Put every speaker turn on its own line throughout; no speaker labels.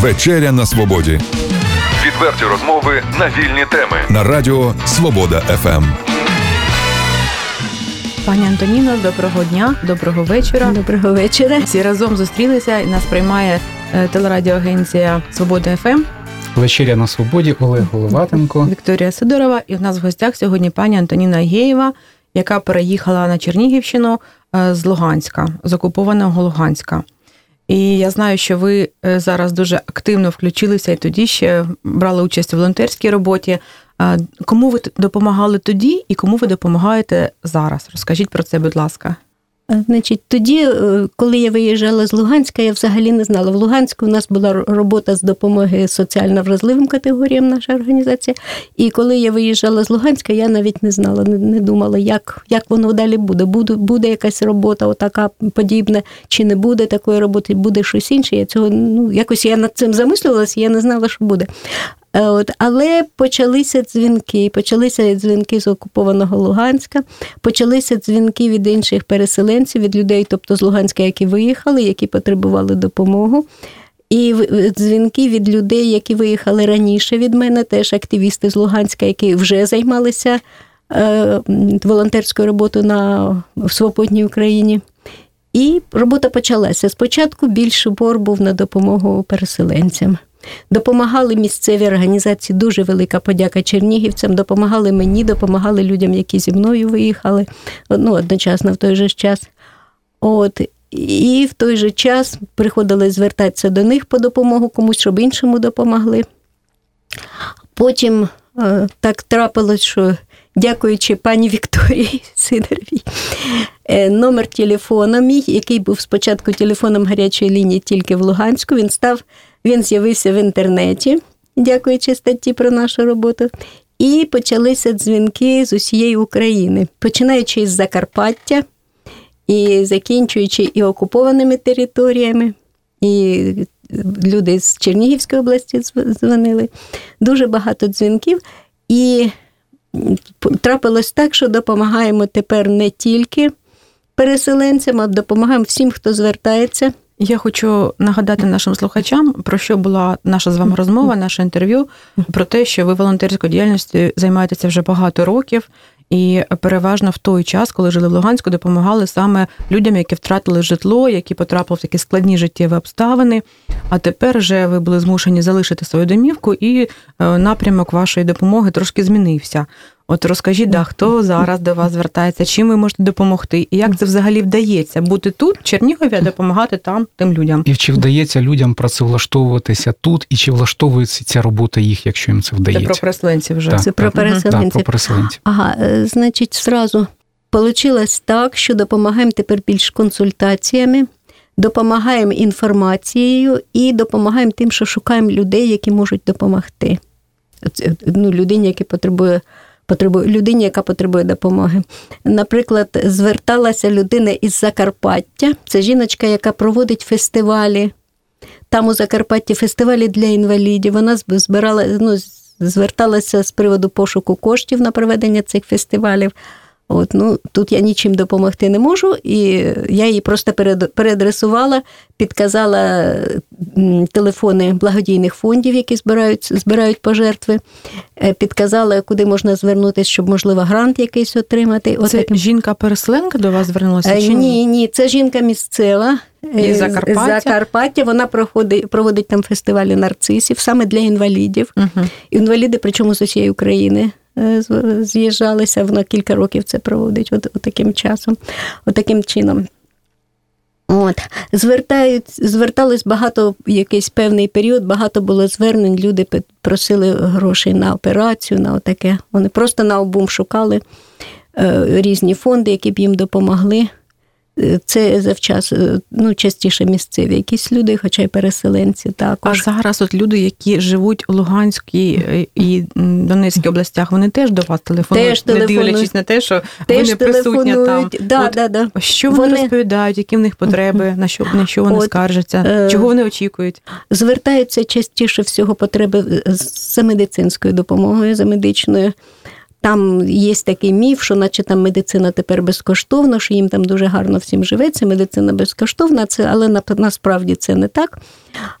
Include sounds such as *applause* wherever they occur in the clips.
Вечеря на свободі. Відверті розмови на вільні теми на Радіо Свобода ФМ.
Пані Антоніно, доброго дня, доброго вечора.
Доброго вечора.
Всі разом зустрілися і нас приймає е, телерадіоагенція Свобода ФМ.
Вечеря на свободі Олег Головатенко.
Вікторія Сидорова. І в нас в гостях сьогодні пані Антоніна Агєєва, яка переїхала на Чернігівщину е, з Луганська, з окупованого Луганська. І я знаю, що ви е, зараз дуже активно включилися і тоді ще брали участь у волонтерській роботі. Кому ви допомагали тоді і кому ви допомагаєте зараз? Розкажіть про це, будь ласка.
Значить, тоді, е, коли я виїжджала з Луганська, я взагалі не знала. В Луганську у нас була робота з допомоги соціально вразливим категоріям, наша організація. І коли я виїжджала з Луганська, я навіть не знала, не, не думала, як як воно далі буде. Буде буде якась робота, отака подібна, чи не буде такої роботи, буде щось інше. Я цього ну якось я над цим замислювалася, я не знала, що буде. Е, от, Але почалися дзвінки, почалися дзвінки з окупованого Луганська, почалися дзвінки від інших переселенців, від людей, тобто з Луганська, які виїхали, які потребували допомогу. І дзвінки від людей, які виїхали раніше від мене, теж активісти з Луганська, які вже займалися е, волонтерською роботою на в Свободній Україні. І робота почалася. Спочатку більше бор був на допомогу переселенцям. Допомагали місцеві організації, дуже велика подяка чернігівцям, допомагали мені, допомагали людям, які зі мною виїхали ну, одночасно в той же час. От. І в той же час приходили звертатися до них по допомогу комусь, щоб іншому допомогли. Потім е, так трапилось, що дякуючи пані Вікторії Сидоровій, е, номер телефону мій, який був спочатку телефоном гарячої лінії тільки в Луганську, він став він з'явився в інтернеті, дякуючи статті про нашу роботу. І почалися дзвінки з усієї України, починаючи з Закарпаття і закінчуючи і окупованими територіями, і люди з Чернігівської області дзвонили. Дуже багато дзвінків. І трапилось так, що допомагаємо тепер не тільки переселенцям, а допомагаємо всім, хто звертається.
Я хочу нагадати нашим слухачам, про що була наша з вами розмова, наше інтерв'ю, про те, що ви волонтерською діяльністю займаєтеся вже багато років, і переважно в той час, коли жили в Луганську, допомагали саме людям, які втратили житло, які потрапили в такі складні життєві обставини. А тепер вже ви були змушені залишити свою домівку, і е, напрямок вашої допомоги трошки змінився. От розкажіть, да, хто зараз до вас звертається, чим ви можете допомогти, і як це взагалі вдається бути тут, в Чернігові, а допомагати там тим людям?
І чи вдається людям працевлаштовуватися тут, і чи влаштовується ця робота їх, якщо їм це вдається?
Це про переселенців вже
так,
це про переселенців. Так,
про переселенців.
Ага, е, значить, зразу получилось так, що допомагаємо тепер більш консультаціями. Допомагаємо інформацією і допомагаємо тим, що шукаємо людей, які можуть допомогти. Ну, Людині, яка потребує потребує людині, яка потребує допомоги. Наприклад, зверталася людина із Закарпаття. Це жіночка, яка проводить фестивалі. Там у Закарпатті фестивалі для інвалідів. Вона збирала, ну, зверталася з приводу пошуку коштів на проведення цих фестивалів. От, ну, Тут я нічим допомогти не можу, і я її просто переадресувала, підказала телефони благодійних фондів, які збирають збирають пожертви, е, підказала, куди можна звернутися, щоб, можливо, грант якийсь отримати.
От це жінка-переселенка до вас звернулася?
Е,
чи
ні, ні, це жінка місцева.
Із е, Закарпаття?
Закарпаття. Вона проходить проводить там фестивалі нарцисів саме для інвалідів. Угу. Інваліди, причому з усієї України. Е, з'їжджалися, вона кілька років це проводить от, от таким часом, от таким чином. От, звертають, звертались багато якийсь певний період, багато було звернень, люди просили грошей на операцію, на отаке. Вони просто на обум шукали е, різні фонди, які б їм допомогли. Це завчас е, ну, частіше місцеві якісь люди, хоча й переселенці також.
А зараз от люди, які живуть у Луганській е, і Донецькій областях, вони теж до вас телефонують, теж не дивлячись на те, що теж ви не присутня там.
Да, от, да, да.
Що вони, вони розповідають, які в них потреби, на що на що вони от, скаржаться, е... чого вони очікують?
Звертаються частіше всього потреби за медицинською допомогою, за медичною там є такий міф, що наче там медицина тепер безкоштовна, що їм там дуже гарно всім живеться, медицина безкоштовна, це, але насправді це не так.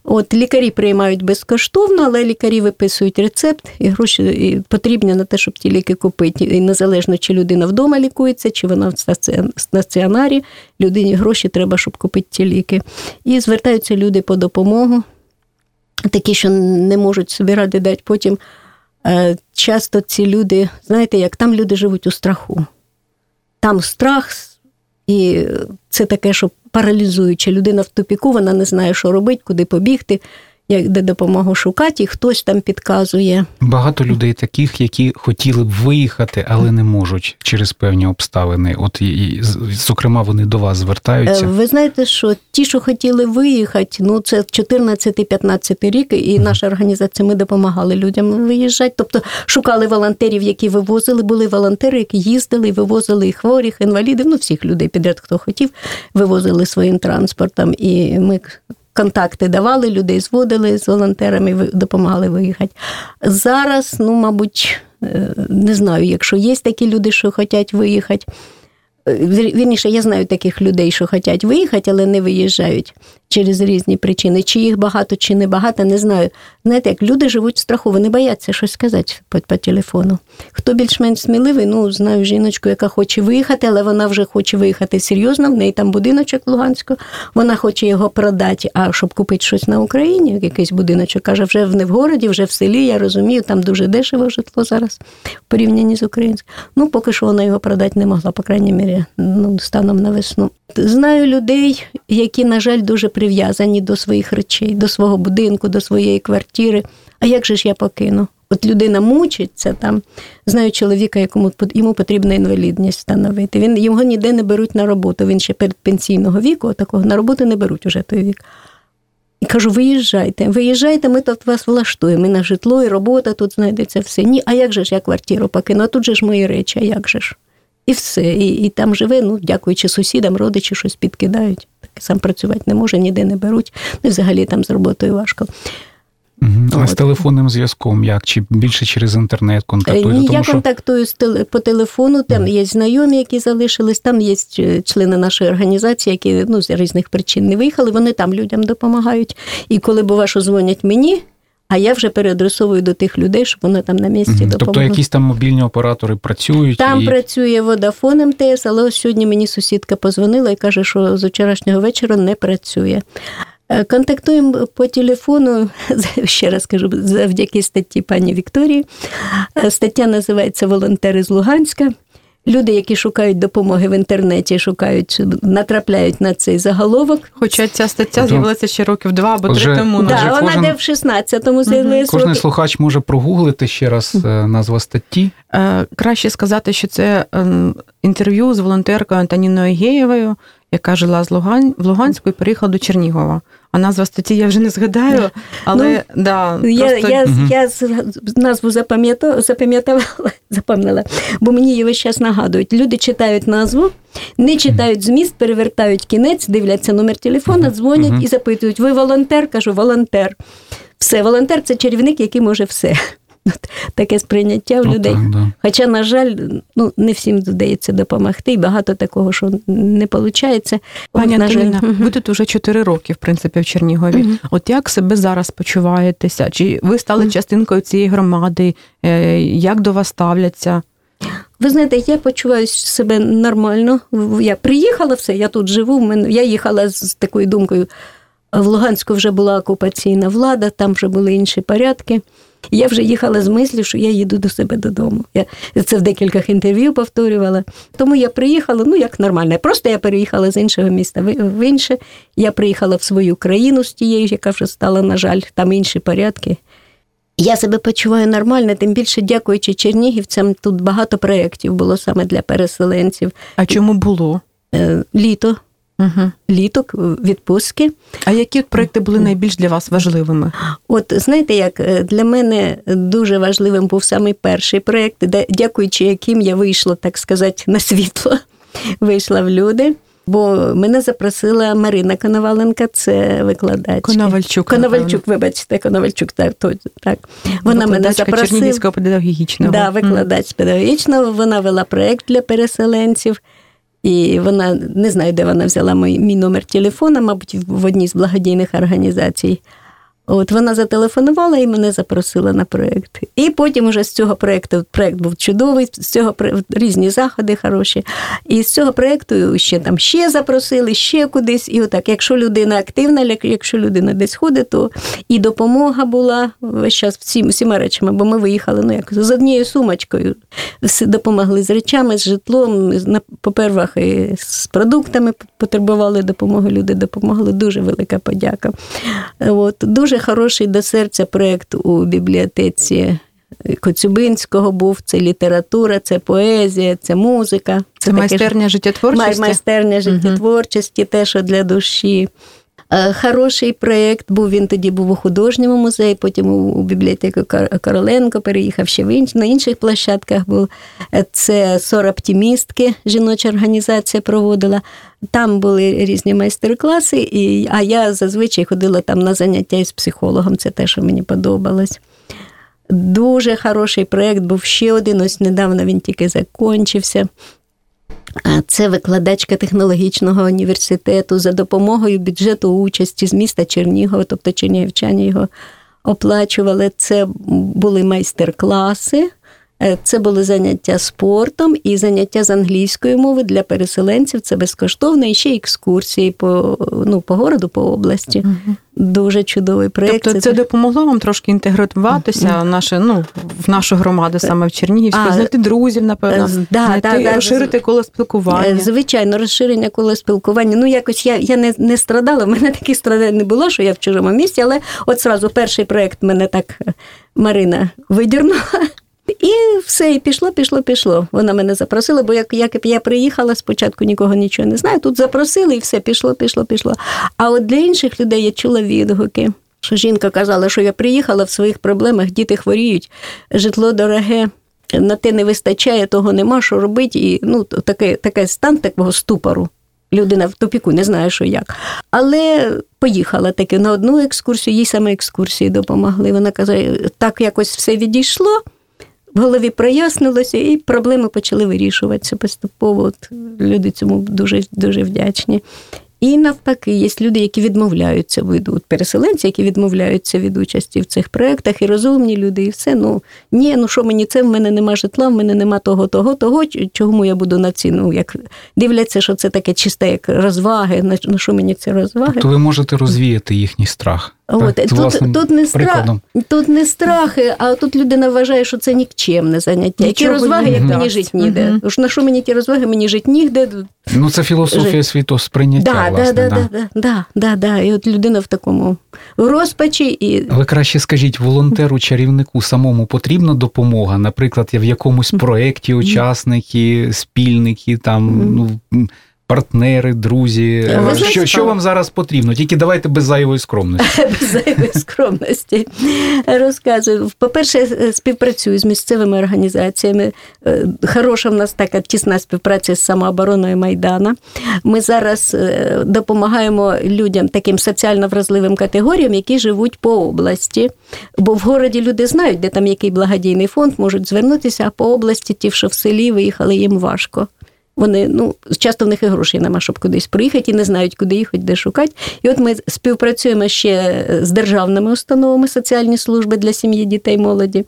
От Лікарі приймають безкоштовно, але лікарі виписують рецепт, і гроші потрібні на те, щоб ті ліки купити. І незалежно, чи людина вдома лікується, чи вона в стаціонарі, людині гроші треба, щоб купити ті ліки. І звертаються люди по допомогу, такі, що не можуть собі ради дати потім. Е, часто ці люди, знаєте, як там люди живуть у страху. Там страх, і це таке, що паралізуюче. Людина в тупіку, вона не знає, що робити, куди побігти як де допомогу шукати, і хтось там підказує.
Багато людей таких, які хотіли б виїхати, але не можуть через певні обставини. От і, зокрема, вони до вас звертаються.
Е, ви знаєте, що ті, що хотіли виїхати, ну це 14-15 рік, і наша організація ми допомагали людям виїжджати. Тобто шукали волонтерів, які вивозили. Були волонтери, які їздили, вивозили і хворих, інвалідів, ну всіх людей підряд, хто хотів, вивозили своїм транспортом. І ми контакти давали, людей зводили з волонтерами, допомагали виїхати. Зараз, ну, мабуть, е, не знаю, якщо є такі люди, що хочуть виїхати. Вірніше, я знаю таких людей, що хочуть виїхати, але не виїжджають через різні причини. Чи їх багато, чи не багато, не знаю. Знаєте, як люди живуть в страху, вони бояться щось сказати по, по телефону. Хто більш-менш сміливий, ну знаю жіночку, яка хоче виїхати, але вона вже хоче виїхати серйозно. В неї там будиночок в Луганську, вона хоче його продати, а щоб купити щось на Україні, якийсь будиночок, каже, вже не в городі, вже в селі. Я розумію, там дуже дешево житло зараз в порівнянні з українським. Ну, поки що вона його продати не могла, по крайній мірі, ну, станом на весну. Знаю людей, які, на жаль, дуже прив'язані до своїх речей, до свого будинку, до своєї квартири. А як же ж я покину? От людина мучиться там. Знаю чоловіка, якому йому потрібна інвалідність встановити. Він його ніде не беруть на роботу. Він ще перед пенсійного віку, такого на роботу не беруть уже той вік. І кажу: виїжджайте, виїжджайте, ми тут вас влаштуємо. Ми на житло і робота тут знайдеться все. Ні, а як же ж я квартиру покину? А тут же ж мої речі, а як же ж? І все. І і там живе, ну, дякуючи сусідам, родичі щось підкидають. Так сам працювати не може, ніде не беруть. Ну і взагалі там з роботою важко.
Угу. А з телефонним зв'язком як? Чи більше через інтернет контактуєте?
Ні, Тому, я що... контактую по телефону, там mm. є знайомі, які залишились, там є е, члени нашої організації, які ну, з різних причин не виїхали, вони там людям допомагають. І коли бува, що дзвонять мені, а я вже переадресовую до тих людей, щоб вони там на місці допомогли.
Тобто якісь там мобільні оператори працюють?
Там
і...
працює Vodafone МТС, але ось сьогодні мені сусідка позвонила і каже, що з вчорашнього вечора не працює. Е, контактуємо по телефону, *laughs* ще раз кажу, завдяки статті пані Вікторії. Е, стаття називається Волонтери з Луганська. Люди, які шукають допомоги в інтернеті, шукають, натрапляють на цей заголовок.
Хоча ця стаття з'явилася ще років два або три тому.
Да, вона кожен, де в 16-му з'явилася.
Кожен слухач може прогуглити ще раз назва статті.
Е, краще сказати, що це ем, інтерв'ю з волонтеркою Антоніною Геєвою, яка жила з Лугань в Луганську і переїхала до Чернігова. А назва статті я вже не згадаю, але ну, да,
я просто... я, угу. я назву запам'ятала, запам'ятала, *laughs* запам'ятала, бо мені її весь час нагадують. Люди читають назву, не читають зміст, перевертають кінець, дивляться номер телефона, дзвонять угу. і запитують: ви волонтер? Кажу, волонтер. Все, волонтер це чарівник, який може все. Таке сприйняття в ну, людей. Так, да. Хоча, на жаль, ну не всім вдається допомогти, і багато такого, що не виходить.
Пані Антоніна, ви тут вже 4 роки, в принципі, в Чернігові. Угу. От як себе зараз почуваєтеся? Чи ви стали угу. частинкою цієї громади? Е, як до вас ставляться?
Ви знаєте, я почуваю себе нормально. Я приїхала все, я тут живу. Мене я їхала з такою думкою. В Луганську вже була окупаційна влада, там вже були інші порядки. Я вже їхала з мислю, що я їду до себе додому. Я це в декількох інтерв'ю повторювала. Тому я приїхала, ну як нормально. Просто я переїхала з іншого міста в інше. Я приїхала в свою країну з тією, яка вже стала, на жаль, там інші порядки. Я себе почуваю нормально, тим більше дякуючи чернігівцям. Тут багато проєктів було саме для переселенців.
А чому було?
Е, літо угу. літок, відпустки.
А які проекти були найбільш для вас важливими?
От знаєте, як е, для мене дуже важливим був саме перший проєкт, дякуючи яким я вийшла, так сказати, на світло, *laughs* вийшла в люди. Бо мене запросила Марина Коноваленка, це викладачка.
Коновальчук.
Коновальчук, вибачте, Коновальчук, так. так. Вона мене запросила.
Чернігівського педагогічного.
Да, викладач mm. педагогічного. Вона вела проєкт для переселенців. І вона не знаю, де вона взяла мій, мій номер телефона, мабуть, в одній з благодійних організацій. От вона зателефонувала і мене запросила на проєкт. І потім уже з цього проєкту проєкт був чудовий, з цього різні заходи хороші. І з цього проєкту ще там ще запросили, ще кудись. І отак, якщо людина активна, якщо людина десь ходить, то і допомога була весь час всім, всіма речами, бо ми виїхали ну, як, з однією сумочкою. Допомогли з речами, з житлом, по-первах, і з продуктами потребували допомоги. Люди допомогли. Дуже велика подяка. От, Дуже хороший до серця проєкт у бібліотеці Коцюбинського був. Це література, це поезія, це музика.
Це, це майстерня життєтворчості?
Майстерня життєтворчості, угу. те, що для душі. Е, хороший проєкт був. Він тоді був у художньому музеї, потім у бібліотеку Короленко переїхав ще в інш, на інших площадках. був. Е, це «Сороптімістки», жіноча організація проводила. Там були різні майстер-класи, і, а я зазвичай ходила там на заняття із психологом. Це те, що мені подобалось. Дуже хороший проєкт був ще один. Ось недавно він тільки закінчився. Це викладачка технологічного університету за допомогою бюджету участі з міста Чернігова, тобто чернігівчані його оплачували. Це були майстер-класи. Е, це були заняття спортом і заняття з англійської мови для переселенців. Це безкоштовно, і ще екскурсії по ну, по городу, по області. Угу. Дуже чудовий проєкт.
Тобто це допомогло вам трошки інтегруватися угу. наше, ну, в нашу громаду саме в Чернігівську, а, знайти друзів, напевно, е, да, знайти, да, розширити коло спілкування. Е,
звичайно, розширення коло спілкування. Ну, якось я я не не страдала, в мене таких страдань не було, що я в чужому місці, але от зразу перший проєкт мене так Марина видірнула. І все, і пішло, пішло, пішло. Вона мене запросила, бо як як я приїхала, спочатку нікого нічого не знаю. Тут запросили і все, пішло, пішло, пішло. А от для інших людей я чула відгуки. Що жінка казала, що я приїхала в своїх проблемах, діти хворіють, житло дороге, на те не вистачає, того нема, що робити. І ну, таке, таке стан такого ступору. Людина в топіку не знає, що як. Але поїхала таки на одну екскурсію, їй саме екскурсії допомогли. Вона казала, так якось все відійшло голові прояснилося, і проблеми почали вирішуватися поступово. От Люди цьому дуже дуже вдячні. І навпаки, є люди, які відмовляються від от переселенці, які відмовляються від участі в цих проєктах, і розумні люди, і все. Ну ні, ну що мені це, в мене нема житла, в мене нема того, того, того, чому я буду на ці, ну, як дивляться, що це таке чисте, як розваги, на що мені це розваги.
То ви можете розвіяти їхній страх.
От, Тут тут, не страх, тут не страхи, а тут людина вважає, що це нікчемне заняття. Які розваги, як мені жити ніде. Угу. На що мені ті розваги, мені жити нігде.
Ну, це філософія світосприйняття. Да, власне,
да, да, да, да, да, да. І от людина в такому розпачі. І...
Але краще скажіть, волонтеру, чарівнику самому потрібна допомога, наприклад, в якомусь проєкті учасники, спільники, там, ну партнери, друзі. Ви що знаєте, що вам зараз потрібно? Тільки давайте без зайвої скромності. *laughs*
Без зайвої скромності. Розказую. По-перше, співпрацюю з місцевими організаціями. Е, хороша в нас така тісна співпраця з самообороною Майдана. Ми зараз е, допомагаємо людям, таким соціально вразливим категоріям, які живуть по області. Бо в городі люди знають, де там який благодійний фонд, можуть звернутися, а по області ті, що в селі виїхали, їм важко. Вони ну часто в них і грошей нема, щоб кудись приїхати і не знають, куди їхати, де шукати. І от ми співпрацюємо ще з державними установами соціальні служби для сім'ї, дітей, молоді.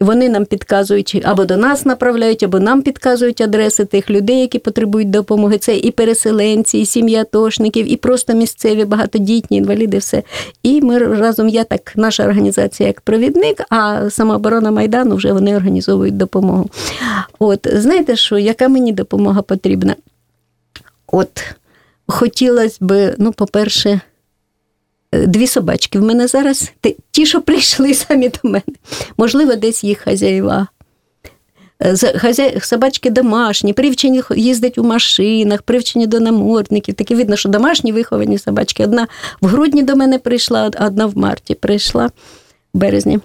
Вони нам підказують або до нас направляють, або нам підказують адреси тих людей, які потребують допомоги. Це і переселенці, і сім'я тошників, і просто місцеві, багатодітні інваліди. Все. І ми разом, я так, наша організація як провідник, а самооборона Майдану вже вони організовують допомогу. От знаєте, що яка мені допомога потрібна? От хотілося б, ну, по-перше, дві собачки в мене зараз, ті, що прийшли самі до мене. Можливо, десь їх хазяїва. Е, собачки домашні, привчені їздять у машинах, привчені до намордників. Таке видно, що домашні виховані собачки. Одна в грудні до мене прийшла, одна в марті прийшла в березні.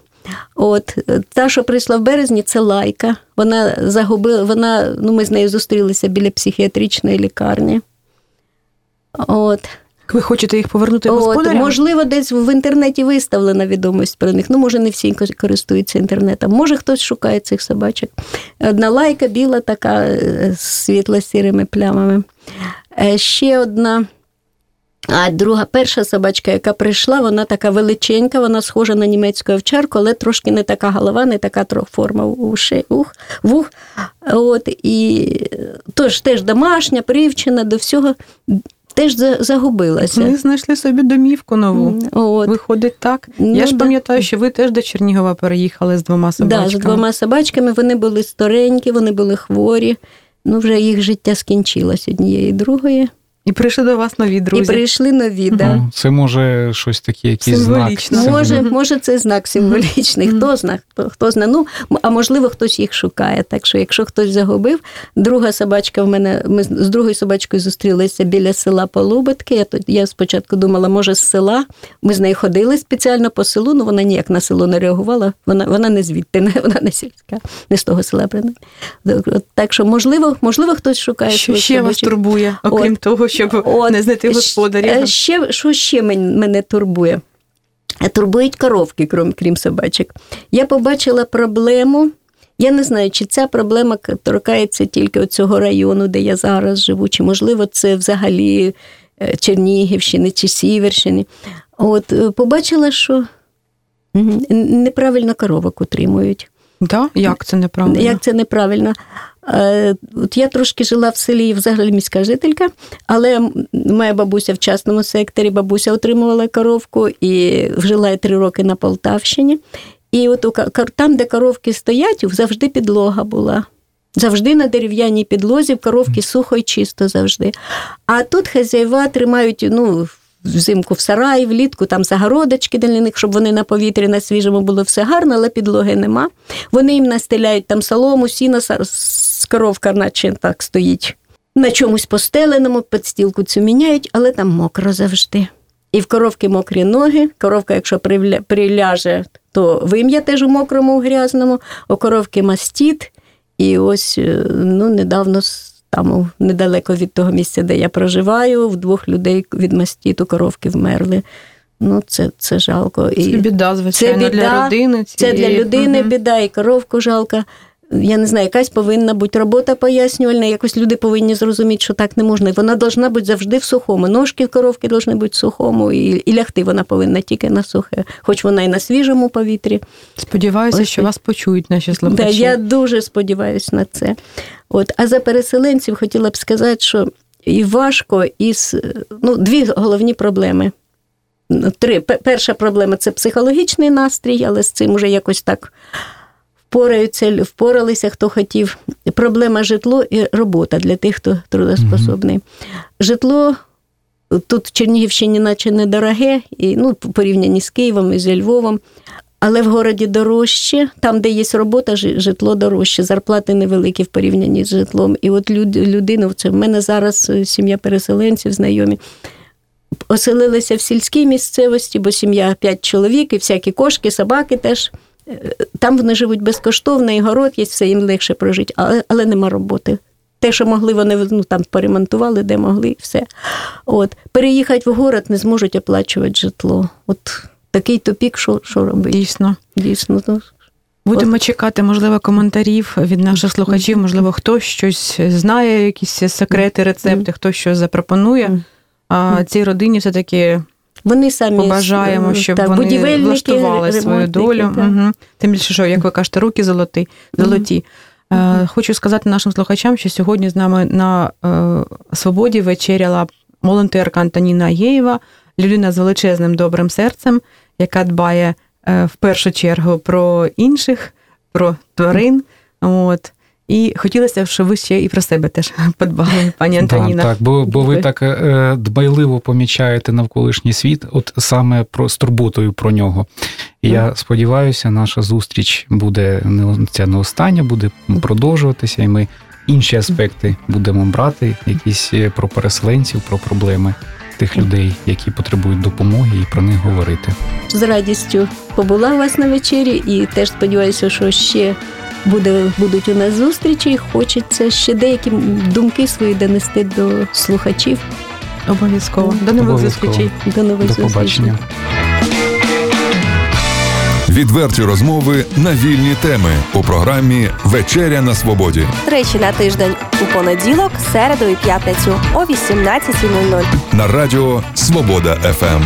От Та, що прийшла в березні, це лайка. Вона загубила, вона, ну ми з нею зустрілися біля психіатричної лікарні. От.
Ви хочете їх повернути господарям?
Можливо, десь в інтернеті виставлена відомість про них. Ну, може, не всі користуються інтернетом. Може, хтось шукає цих собачок. Одна лайка біла, така е, з світло-сірими плямами. Е, ще одна. А друга, перша собачка, яка прийшла, вона така величенька, вона схожа на німецьку овчарку, але трошки не така голова, не така форма ушей, ух, вух. От, І тож теж домашня, привчена до всього теж загубилася.
Ми знайшли собі домівку нову. От. Виходить так. Ну, Я ж пам'ятаю, що ви теж до Чернігова переїхали з двома собачками.
Так, з двома собачками. Вони були старенькі, вони були хворі. Ну, вже їх життя скінчилось однієї другої.
І прийшли до вас нові друзі.
І прийшли нові, угу. да.
Це може щось таке, якийсь
Символічно.
знак.
Може, може, це знак символічний. Хто знає, хто, хто знає. Ну, а можливо, хтось їх шукає. Так що, якщо хтось загубив, друга собачка в мене, ми з другою собачкою зустрілися біля села Полубитки. Я я спочатку думала, може, з села. Ми з нею ходили спеціально по селу, але ну, вона ніяк на село не реагувала. Вона вона не звідти, не, вона не сільська, не з того села. Так що, можливо, можливо, хтось шукає.
Що ще вас турбує, окрім От. того, щоб От. не знайти господарів.
Е, ще, Що ще мене турбує? Е, турбують коровки, крім, крім собачок. Я побачила проблему. Я не знаю, чи ця проблема торкається тільки цього району, де я зараз живу, чи, можливо, це взагалі е, Чернігівщини чи Сіверщини. От побачила, що неправильно коровок утримують.
Да? Як це неправильно?
Як це неправильно? Е, от Я трошки жила в селі, взагалі міська жителька, але моя бабуся в частному секторі, бабуся отримувала коровку і жила я три роки на Полтавщині. І от там, де коровки стоять, завжди підлога була. Завжди на дерев'яній підлозі в коровки сухо і чисто завжди. А тут хазяїва тримають, ну, взимку в сараї, влітку там загородочки для них, щоб вони на повітрі на свіжому було все гарно, але підлоги нема. Вони їм настеляють там солому, сіно, коровка, наче так стоїть. На чомусь постеленому, підстілку цю міняють, але там мокро завжди. І в коровки мокрі ноги. Коровка, якщо приляже, то вим'я теж у мокрому, у грязному, у коровки мастіт. І ось е, ну, недавно там недалеко від того місця, де я проживаю, в двох людей від мастіту коровки вмерли. Ну, це це жалко.
Це біда, звичайно, це біда, для родини.
Цієї. Це для людини угу. біда, і коровку жалко. Я не знаю, якась повинна бути робота пояснювальна, якось люди повинні зрозуміти, що так не можна. Вона повинна бути завжди в сухому. Ножки коровки повинні бути в сухому, і і лягти вона повинна тільки на сухе, хоч вона і на свіжому повітрі.
Сподіваюся, Ось. що вас почують наші слухачі.
Да, Я дуже сподіваюся на це. От, А за переселенців хотіла б сказати, що і важко, і ну, дві головні проблеми. Три. Перша проблема це психологічний настрій, але з цим уже якось так впораються, впоралися, хто хотів. Проблема житло і робота для тих, хто трудоспособний. Mm-hmm. Житло тут в Чернігівщині, наче недороге, і ну, порівняні з Києвом і з Львовом. Але в городі дорожче, там, де є робота, житло дорожче, зарплати невеликі в порівнянні з житлом. І от людина, це в мене зараз е, сім'я переселенців, знайомі, оселилися в сільській місцевості, бо сім'я п'ять чоловік, і всякі кошки, собаки теж. Е, там вони живуть безкоштовно, і город є, все їм легше прожити, але але нема роботи. Те, що могли, вони ну, там поремонтували, де могли, все. От. Переїхати в город не зможуть оплачувати житло. От такий тупік, що що робити?
Дійсно.
Дійсно. Ну,
Будемо чекати, можливо, коментарів від наших слухачів. Можливо, хтось щось знає, якісь секрети, рецепти, хтось щось запропонує. А цій родині все-таки вони самі побажаємо, щоб так, вони влаштували свою долю. Угу. Тим більше, що, як ви кажете, руки золоті. золоті. Угу. Хочу сказати нашим слухачам, що сьогодні з нами на е, свободі вечеряла волонтерка Антоніна Єєва, людина з величезним добрим серцем, яка дбає е, в першу чергу про інших, про тварин. От. І хотілося б, щоб ви ще і про себе теж *laughs* подбали, пані Антоніна.
Так, так бо бо ви так е, дбайливо помічаєте навколишній світ, от саме про з турботою про нього. І я сподіваюся, наша зустріч буде не ця не остання, буде продовжуватися, і ми інші аспекти будемо брати, якісь е, про переселенців, про проблеми тих людей, які потребують допомоги, і про них говорити.
З радістю побула у вас на вечері, і теж сподіваюся, що ще буде, будуть у нас зустрічі. Хочеться ще деякі думки свої донести до слухачів.
Обов'язково. До нових зустрічей.
До нових
До побачення.
Відверті розмови на вільні теми у програмі Вечеря на свободі.
Тричі на тиждень у понеділок, середу і п'ятницю о 18.00.
На радіо Свобода ФМ.